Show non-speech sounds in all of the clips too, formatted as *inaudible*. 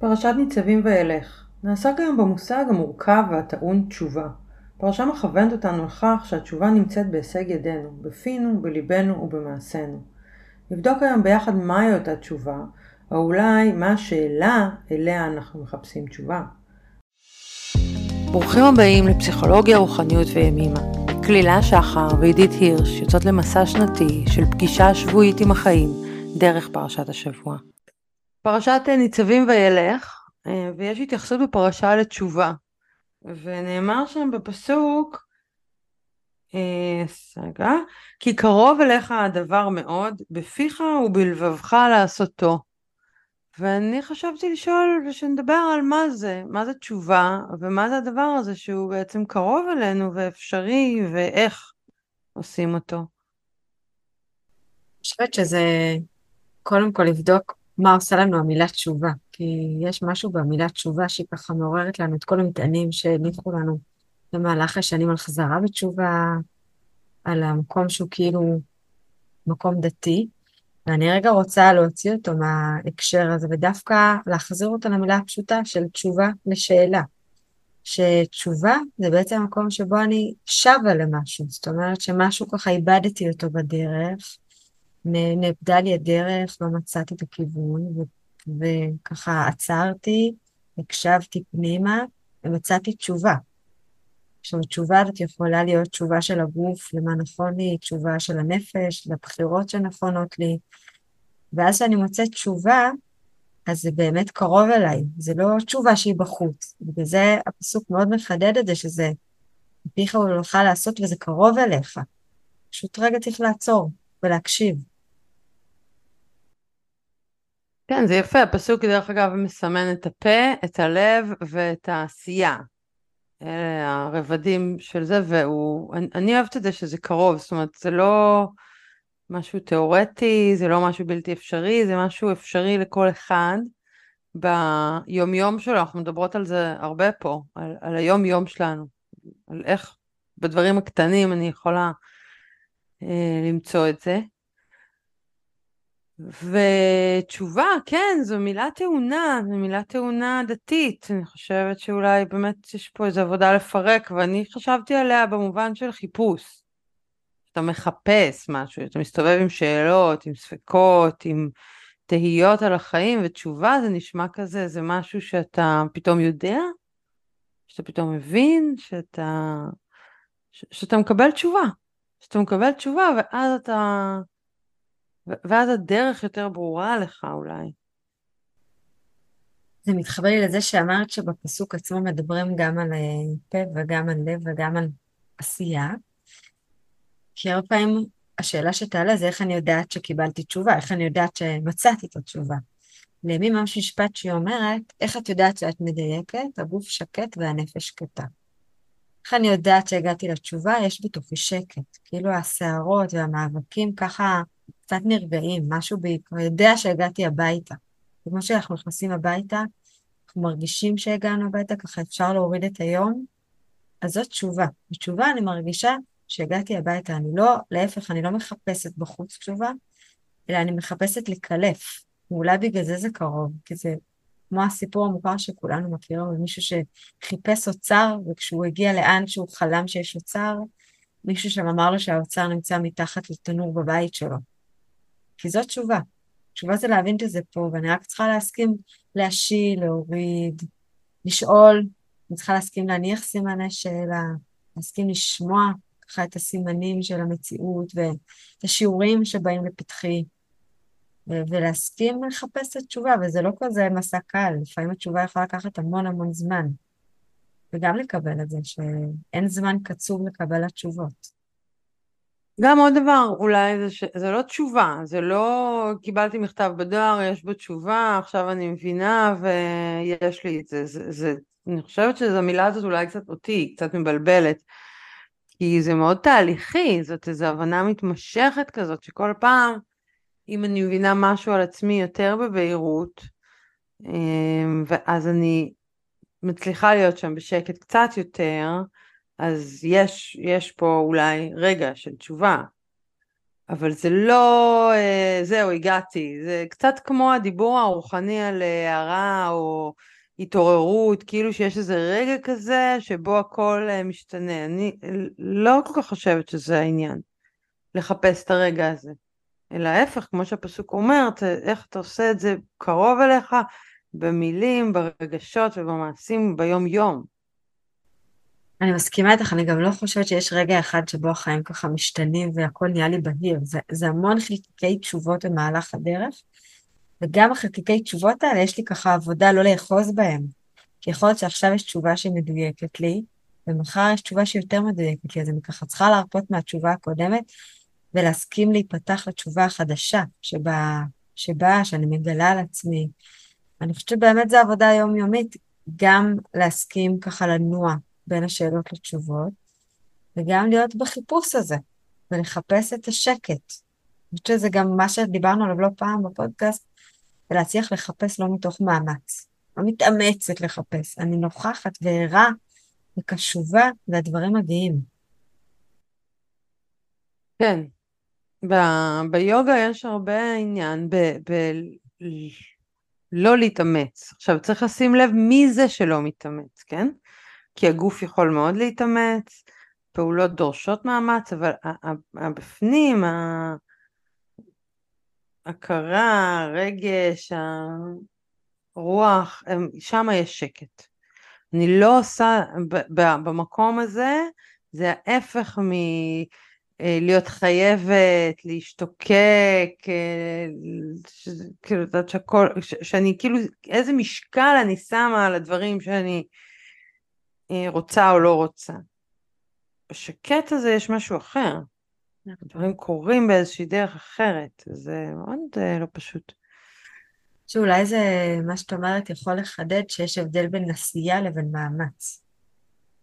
פרשת ניצבים וילך נעסק היום במושג המורכב והטעון תשובה. פרשה מכוונת אותנו לכך שהתשובה נמצאת בהישג ידינו, בפינו, בליבנו ובמעשינו. נבדוק היום ביחד מהי אותה תשובה, או אולי מה השאלה אליה אנחנו מחפשים תשובה. ברוכים הבאים לפסיכולוגיה, רוחניות וימימה. כלילה שחר ועידית הירש יוצאות למסע שנתי של פגישה שבועית עם החיים דרך פרשת השבוע. פרשת ניצבים וילך, אה, ויש התייחסות בפרשה לתשובה. ונאמר שם בפסוק, אה, רגע, כי קרוב אליך הדבר מאוד, בפיך ובלבבך לעשותו. ואני חשבתי לשאול ושנדבר על מה זה, מה זה תשובה, ומה זה הדבר הזה שהוא בעצם קרוב אלינו ואפשרי, ואיך עושים אותו. אני חושבת שזה קודם כל לבדוק מה עושה לנו המילה תשובה, כי יש משהו במילה תשובה שהיא ככה מעוררת לנו את כל המטענים שהניחו לנו במהלך השנים על חזרה בתשובה, על המקום שהוא כאילו מקום דתי, ואני רגע רוצה להוציא אותו מההקשר הזה, ודווקא להחזיר אותו למילה הפשוטה של תשובה לשאלה. שתשובה זה בעצם המקום שבו אני שבה למשהו, זאת אומרת שמשהו ככה איבדתי אותו בדרך, נאבדה לי הדרך, לא מצאתי את הכיוון, ו- וככה עצרתי, הקשבתי פנימה, ומצאתי תשובה. עכשיו, התשובה הזאת יכולה להיות תשובה של הגוף, למה נכון לי, תשובה של הנפש, לבחירות שנכונות לי. ואז כשאני מוצאת תשובה, אז זה באמת קרוב אליי, זה לא תשובה שהיא בחוץ. בגלל זה הפסוק מאוד מחדד את זה, שזה פיך ולך לעשות וזה קרוב אליך. פשוט רגע צריך לעצור ולהקשיב. כן, זה יפה, הפסוק דרך אגב מסמן את הפה, את הלב ואת העשייה. אלה הרבדים של זה, והוא, אני, אני אוהבת את זה שזה קרוב, זאת אומרת, זה לא משהו תיאורטי, זה לא משהו בלתי אפשרי, זה משהו אפשרי לכל אחד. ביומיום שלו, אנחנו מדברות על זה הרבה פה, על, על היום-יום שלנו, על איך בדברים הקטנים אני יכולה אה, למצוא את זה. ותשובה, כן, זו מילה טעונה, זו מילה טעונה דתית. אני חושבת שאולי באמת יש פה איזו עבודה לפרק, ואני חשבתי עליה במובן של חיפוש. אתה מחפש משהו, אתה מסתובב עם שאלות, עם ספקות, עם תהיות על החיים, ותשובה זה נשמע כזה, זה משהו שאתה פתאום יודע, שאתה פתאום מבין, שאתה, ש, שאתה מקבל תשובה. שאתה מקבל תשובה, ואז אתה... ואז הדרך יותר ברורה לך אולי. זה מתחבר לי לזה שאמרת שבפסוק עצמו מדברים גם על אה, פה וגם על לב וגם על עשייה. כי הרבה פעמים השאלה שתעלה זה איך אני יודעת שקיבלתי תשובה, איך אני יודעת שמצאתי את התשובה. לימים ממש משפט שהיא אומרת, איך את יודעת שאת מדייקת? הגוף שקט והנפש שקטה. איך אני יודעת שהגעתי לתשובה? יש בתוכי שקט. כאילו הסערות והמאבקים ככה קצת נרגעים, משהו בי כבר יודע שהגעתי הביתה. כמו שאנחנו נכנסים הביתה, אנחנו מרגישים שהגענו הביתה, ככה אפשר להוריד את היום, אז זאת תשובה. בתשובה אני מרגישה שהגעתי הביתה, אני לא, להפך, אני לא מחפשת בחוץ תשובה, אלא אני מחפשת לקלף. ואולי בגלל זה זה קרוב, כי זה כמו הסיפור המוכר שכולנו מכירים, מישהו שחיפש אוצר, וכשהוא הגיע לאן שהוא חלם שיש אוצר, מישהו שם אמר לו שהאוצר נמצא מתחת לתנור בבית שלו. כי זאת תשובה. תשובה זה להבין שזה פה, ואני רק צריכה להסכים להשיל, להוריד, לשאול, אני צריכה להסכים להניח סימני שאלה, להסכים לשמוע ככה את הסימנים של המציאות ואת השיעורים שבאים לפתחי, ולהסכים לחפש את התשובה, וזה לא כזה מסע קל, לפעמים התשובה יכולה לקחת המון המון זמן. וגם לקבל את זה, שאין זמן קצוב לקבל התשובות. גם עוד דבר, אולי זה, ש... זה לא תשובה, זה לא קיבלתי מכתב בדואר, יש בו תשובה, עכשיו אני מבינה ויש לי את זה. זה, זה אני חושבת שזו המילה הזאת אולי קצת אותי, קצת מבלבלת, כי זה מאוד תהליכי, זאת איזו הבנה מתמשכת כזאת, שכל פעם, אם אני מבינה משהו על עצמי יותר בבהירות, אמ, ואז אני מצליחה להיות שם בשקט קצת יותר, אז יש, יש פה אולי רגע של תשובה, אבל זה לא, אה, זהו, הגעתי. זה קצת כמו הדיבור הרוחני על אה, הערה או התעוררות, כאילו שיש איזה רגע כזה שבו הכל אה, משתנה. אני לא כל כך חושבת שזה העניין, לחפש את הרגע הזה. אלא ההפך, כמו שהפסוק אומר, איך אתה עושה את זה קרוב אליך, במילים, ברגשות ובמעשים ביום-יום. אני מסכימה איתך, אני גם לא חושבת שיש רגע אחד שבו החיים ככה משתנים והכל נהיה לי בהיר. זה, זה המון חלקיקי תשובות במהלך הדרך, וגם החלקיקי תשובות האלה, יש לי ככה עבודה לא לאחוז בהם. כי יכול להיות שעכשיו יש תשובה שהיא מדויקת לי, ומחר יש תשובה שהיא יותר מדויקת לי, אז אני ככה צריכה להרפות מהתשובה הקודמת, ולהסכים להיפתח לתשובה החדשה שבאה, שבא, שאני מגלה על עצמי. אני חושבת שבאמת זו עבודה יומיומית, גם להסכים ככה לנוע בין השאלות לתשובות, וגם להיות בחיפוש הזה, ולחפש את השקט. אני חושבת שזה גם מה שדיברנו עליו לא פעם בפודקאסט, ולהצליח לחפש לא מתוך מאמץ. לא מתאמצת לחפש, אני נוכחת וערה וקשובה, והדברים מגיעים. כן, ב- ביוגה יש הרבה עניין ב... ב- לא להתאמץ. עכשיו צריך לשים לב מי זה שלא מתאמץ, כן? כי הגוף יכול מאוד להתאמץ, פעולות דורשות מאמץ, אבל הבפנים, ההכרה, הרגש, הרוח, שם יש שקט. אני לא עושה, במקום הזה, זה ההפך מ... אה, להיות חייבת, להשתוקק, אה, כאילו, את יודעת שהכל, שאני כאילו, איזה משקל אני שמה על הדברים שאני אה, רוצה או לא רוצה. בשקט הזה יש משהו אחר. נכון. דברים קורים באיזושהי דרך אחרת, זה מאוד לא פשוט. שאולי זה, מה שאת אומרת יכול לחדד שיש הבדל בין עשייה לבין מאמץ.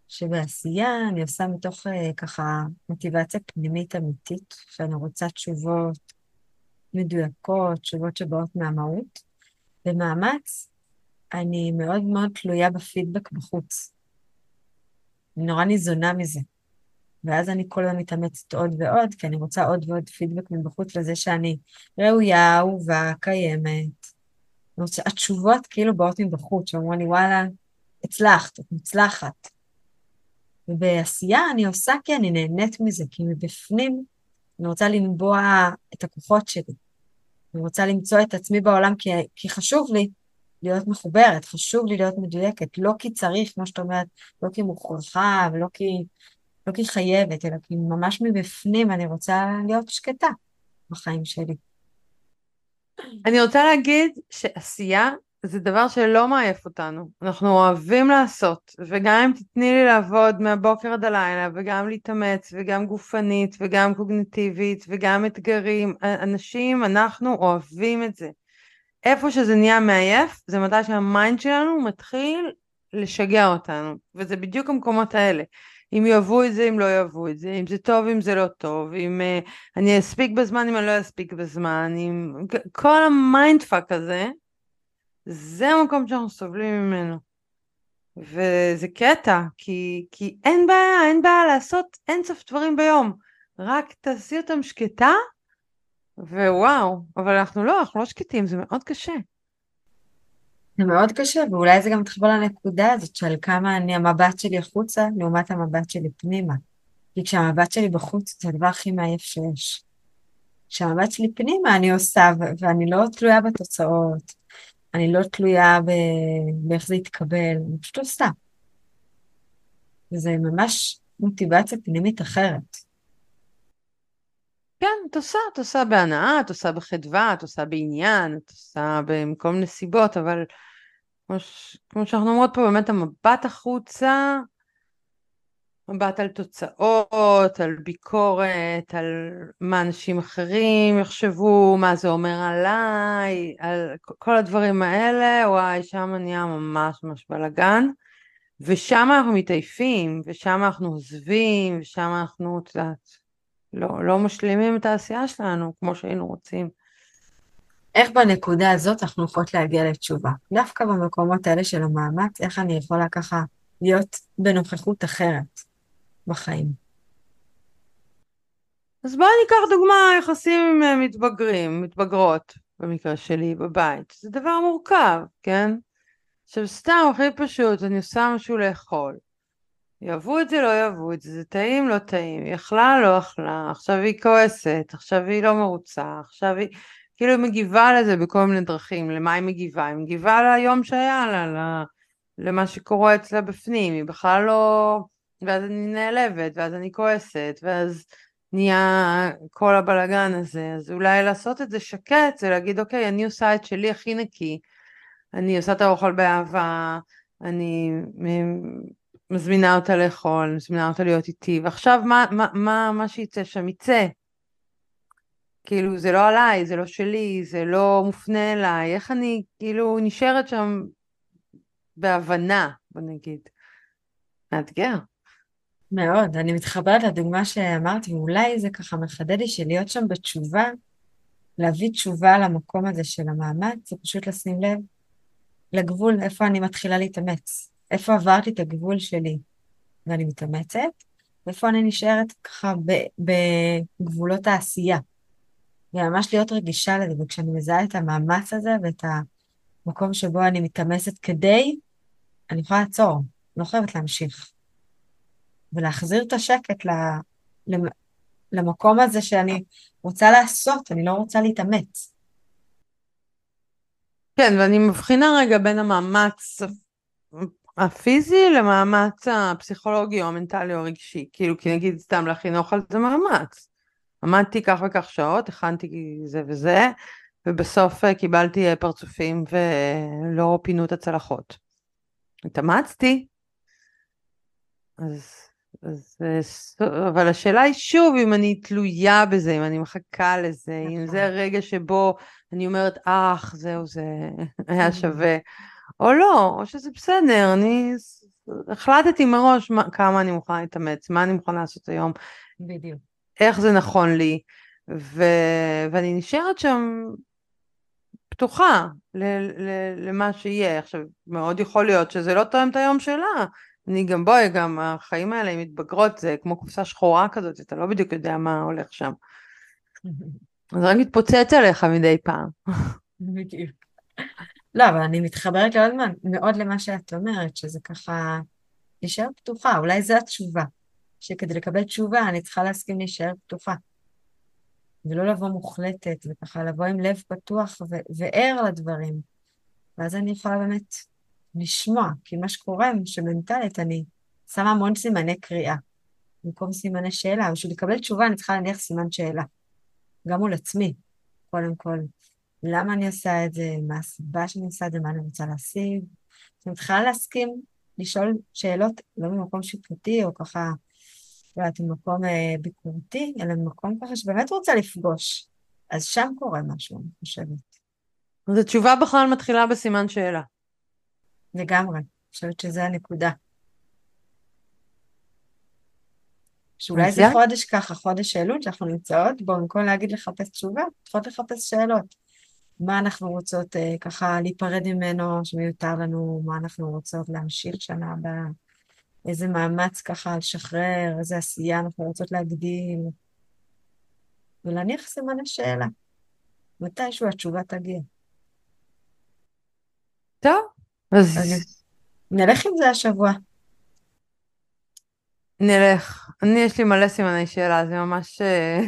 שבעשייה אני עושה מתוך אה, ככה מוטיבציה פנימית אמיתית, שאני רוצה תשובות מדויקות, תשובות שבאות מהמהות. במאמץ, אני מאוד מאוד תלויה בפידבק בחוץ. אני נורא ניזונה מזה. ואז אני כל הזמן מתאמצת עוד ועוד, כי אני רוצה עוד ועוד פידבק מבחוץ לזה שאני ראויה, אהובה, קיימת. רוצה, התשובות כאילו באות מבחוץ, שאומרים לי, וואלה, הצלחת, את מוצלחת. ובעשייה אני עושה כי אני נהנית מזה, כי מבפנים אני רוצה לנבוע את הכוחות שלי. אני רוצה למצוא את עצמי בעולם כי, כי חשוב לי להיות מחוברת, חשוב לי להיות מדויקת, לא כי צריך, כמו שאת אומרת, לא כי מוכרחה ולא כי, לא כי חייבת, אלא כי ממש מבפנים אני רוצה להיות שקטה בחיים שלי. אני רוצה להגיד שעשייה זה דבר שלא מעייף אותנו, אנחנו אוהבים לעשות, וגם אם תתני לי לעבוד מהבוקר עד הלילה, וגם להתאמץ, וגם גופנית, וגם קוגניטיבית, וגם אתגרים, אנשים, אנחנו אוהבים את זה. איפה שזה נהיה מעייף, זה מתי שהמיינד שלנו מתחיל לשגע אותנו, וזה בדיוק המקומות האלה. אם יאהבו את זה, אם לא יאהבו את זה, אם זה טוב, אם זה לא טוב, אם uh, אני אספיק בזמן, אם אני לא אספיק בזמן, אם... כל ה mind fuck הזה, זה המקום שאנחנו סובלים ממנו. וזה קטע, כי, כי אין בעיה, אין בעיה לעשות אין סוף דברים ביום. רק תעשי אותם שקטה, ווואו, אבל אנחנו לא, אנחנו לא שקטים, זה מאוד קשה. זה מאוד קשה, ואולי זה גם מתחבר לנקודה הזאת של כמה אני, המבט שלי החוצה לעומת המבט שלי פנימה. כי כשהמבט שלי בחוץ זה הדבר הכי מעייף שיש. כשהמבט שלי פנימה אני עושה, ואני לא תלויה בתוצאות, אני לא תלויה באיך זה יתקבל, אני פשוט עושה. וזה ממש מוטיבציה פנימית אחרת. כן, את עושה, את עושה בהנאה, את עושה בחדווה, את עושה בעניין, את עושה בכל מיני סיבות, אבל כמו, ש... כמו שאנחנו אומרות פה, באמת המבט החוצה מבט על תוצאות, על ביקורת, על מה אנשים אחרים יחשבו, מה זה אומר עליי, על כל הדברים האלה, וואי, שם נהיה ממש ממש בלאגן. ושם אנחנו מתעייפים, ושם אנחנו עוזבים, ושם אנחנו, את יודעת, לא, לא משלימים את העשייה שלנו כמו שהיינו רוצים. איך בנקודה הזאת אנחנו יכולות להגיע לתשובה? דווקא במקומות האלה של המאמץ, איך אני יכולה ככה להיות בנוכחות אחרת? בחיים. אז בואי ניקח דוגמה יחסים עם אה, מתבגרים, מתבגרות, במקרה שלי, בבית. זה דבר מורכב, כן? עכשיו סתם, הכי פשוט, אני עושה משהו לאכול. יאהבו את זה, לא יאהבו את זה, זה טעים, לא טעים, היא אכלה, לא אכלה, עכשיו היא כועסת, עכשיו היא לא מרוצה, עכשיו היא... כאילו היא מגיבה לזה בכל מיני דרכים, למה היא מגיבה? היא מגיבה ליום שהיה לה, למה שקורה אצלה בפנים, היא בכלל לא... ואז אני נעלבת, ואז אני כועסת, ואז נהיה כל הבלגן הזה, אז אולי לעשות את זה שקט, זה להגיד, אוקיי, אני עושה את שלי הכי נקי, אני עושה את האוכל באהבה, אני מזמינה אותה לאכול, מזמינה אותה להיות איתי, ועכשיו מה, מה, מה, מה שיצא שם יצא. כאילו, זה לא עליי, זה לא שלי, זה לא מופנה אליי, איך אני כאילו נשארת שם בהבנה, בוא נגיד. מאתגר. מאוד, אני מתחברת לדוגמה שאמרתי, ואולי זה ככה מחדד לי שלהיות שם בתשובה, להביא תשובה למקום הזה של המאמץ, זה פשוט לשים לב לגבול, איפה אני מתחילה להתאמץ, איפה עברתי את הגבול שלי ואני מתאמצת, ואיפה אני נשארת ככה בגבולות העשייה. וממש להיות רגישה לזה, וכשאני מזהה את המאמץ הזה ואת המקום שבו אני מתאמצת כדי, אני יכולה לעצור, לא חייבת להמשיך. ולהחזיר את השקט למקום הזה שאני רוצה לעשות, אני לא רוצה להתאמץ. כן, ואני מבחינה רגע בין המאמץ הפיזי למאמץ הפסיכולוגי או המנטלי או הרגשי. כאילו, כי נגיד סתם להכין אוכל זה מאמץ. עמדתי כך וכך שעות, הכנתי זה וזה, ובסוף אה, קיבלתי אה, פרצופים ולא פינו את הצלחות. התאמצתי, אז אז, אה, אבל השאלה היא שוב אם אני תלויה בזה, אם אני מחכה לזה, נכון. אם זה הרגע שבו אני אומרת, אך, זהו, זה *laughs* היה שווה, או לא, או שזה בסדר, אני החלטתי מראש מה, כמה אני מוכנה להתאמץ, מה אני מוכנה לעשות היום, בדיוק. איך זה נכון לי, ו, ואני נשארת שם פתוחה ל, ל, למה שיהיה. עכשיו, מאוד יכול להיות שזה לא תואם את היום שלה, אני גם, בואי, גם החיים האלה עם מתבגרות זה כמו קופסה שחורה כזאת, אתה לא בדיוק יודע מה הולך שם. אז רק מתפוצץ עליך מדי פעם. בדיוק. לא, אבל אני מתחברת לעוד מאוד למה שאת אומרת, שזה ככה להישאר פתוחה, אולי זו התשובה, שכדי לקבל תשובה אני צריכה להסכים להישאר פתוחה. ולא לבוא מוחלטת, וככה לבוא עם לב פתוח וער לדברים. ואז אני יכולה באמת לשמוע, כי מה שקורה, שמנטלית אני שמה המון סימני קריאה, במקום סימני שאלה. בשביל לקבל תשובה אני צריכה להניח סימן שאלה, גם מול עצמי, קודם כל. למה אני עושה את זה, מה הסיבה שאני עושה את זה, מה אני רוצה להשיג. אני מתחילה להסכים לשאול שאלות לא ממקום שיפוטי, או ככה, לא יודעת, ממקום אה, ביקורתי, אלא ממקום ככה שבאמת רוצה לפגוש. אז שם קורה משהו, אני חושבת. אז התשובה בכלל מתחילה בסימן שאלה. לגמרי. אני חושבת שזו הנקודה. שאולי זה חודש ככה, חודש שאלות שאנחנו נמצאות בו, במקום להגיד לחפש תשובה, צריכות לחפש שאלות. מה אנחנו רוצות אה, ככה להיפרד ממנו, שמיותר לנו, מה אנחנו רוצות להמשיך שנה הבאה, איזה מאמץ ככה לשחרר, איזה עשייה אנחנו רוצות להגדיל, ולהניח סימני שאלה. מתישהו התשובה תגיע. טוב, אז... אז נלך עם זה השבוע. נלך. אני, יש לי מלא סימני שאלה, זה ממש... אה,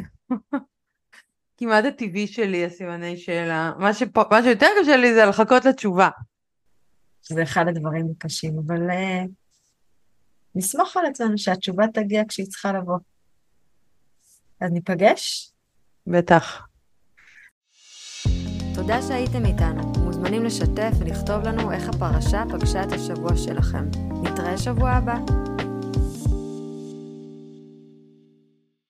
כמעט הטבעי שלי, הסימני שאלה. מה, שפה, מה שיותר קשה לי זה לחכות לתשובה. זה אחד הדברים הקשים, אבל uh, נסמוך על עצמנו שהתשובה תגיע כשהיא צריכה לבוא. אז ניפגש? בטח. תודה שהייתם איתנו. מוזמנים לשתף ולכתוב לנו איך הפרשה פגשה את השבוע שלכם. נתראה שבוע הבא.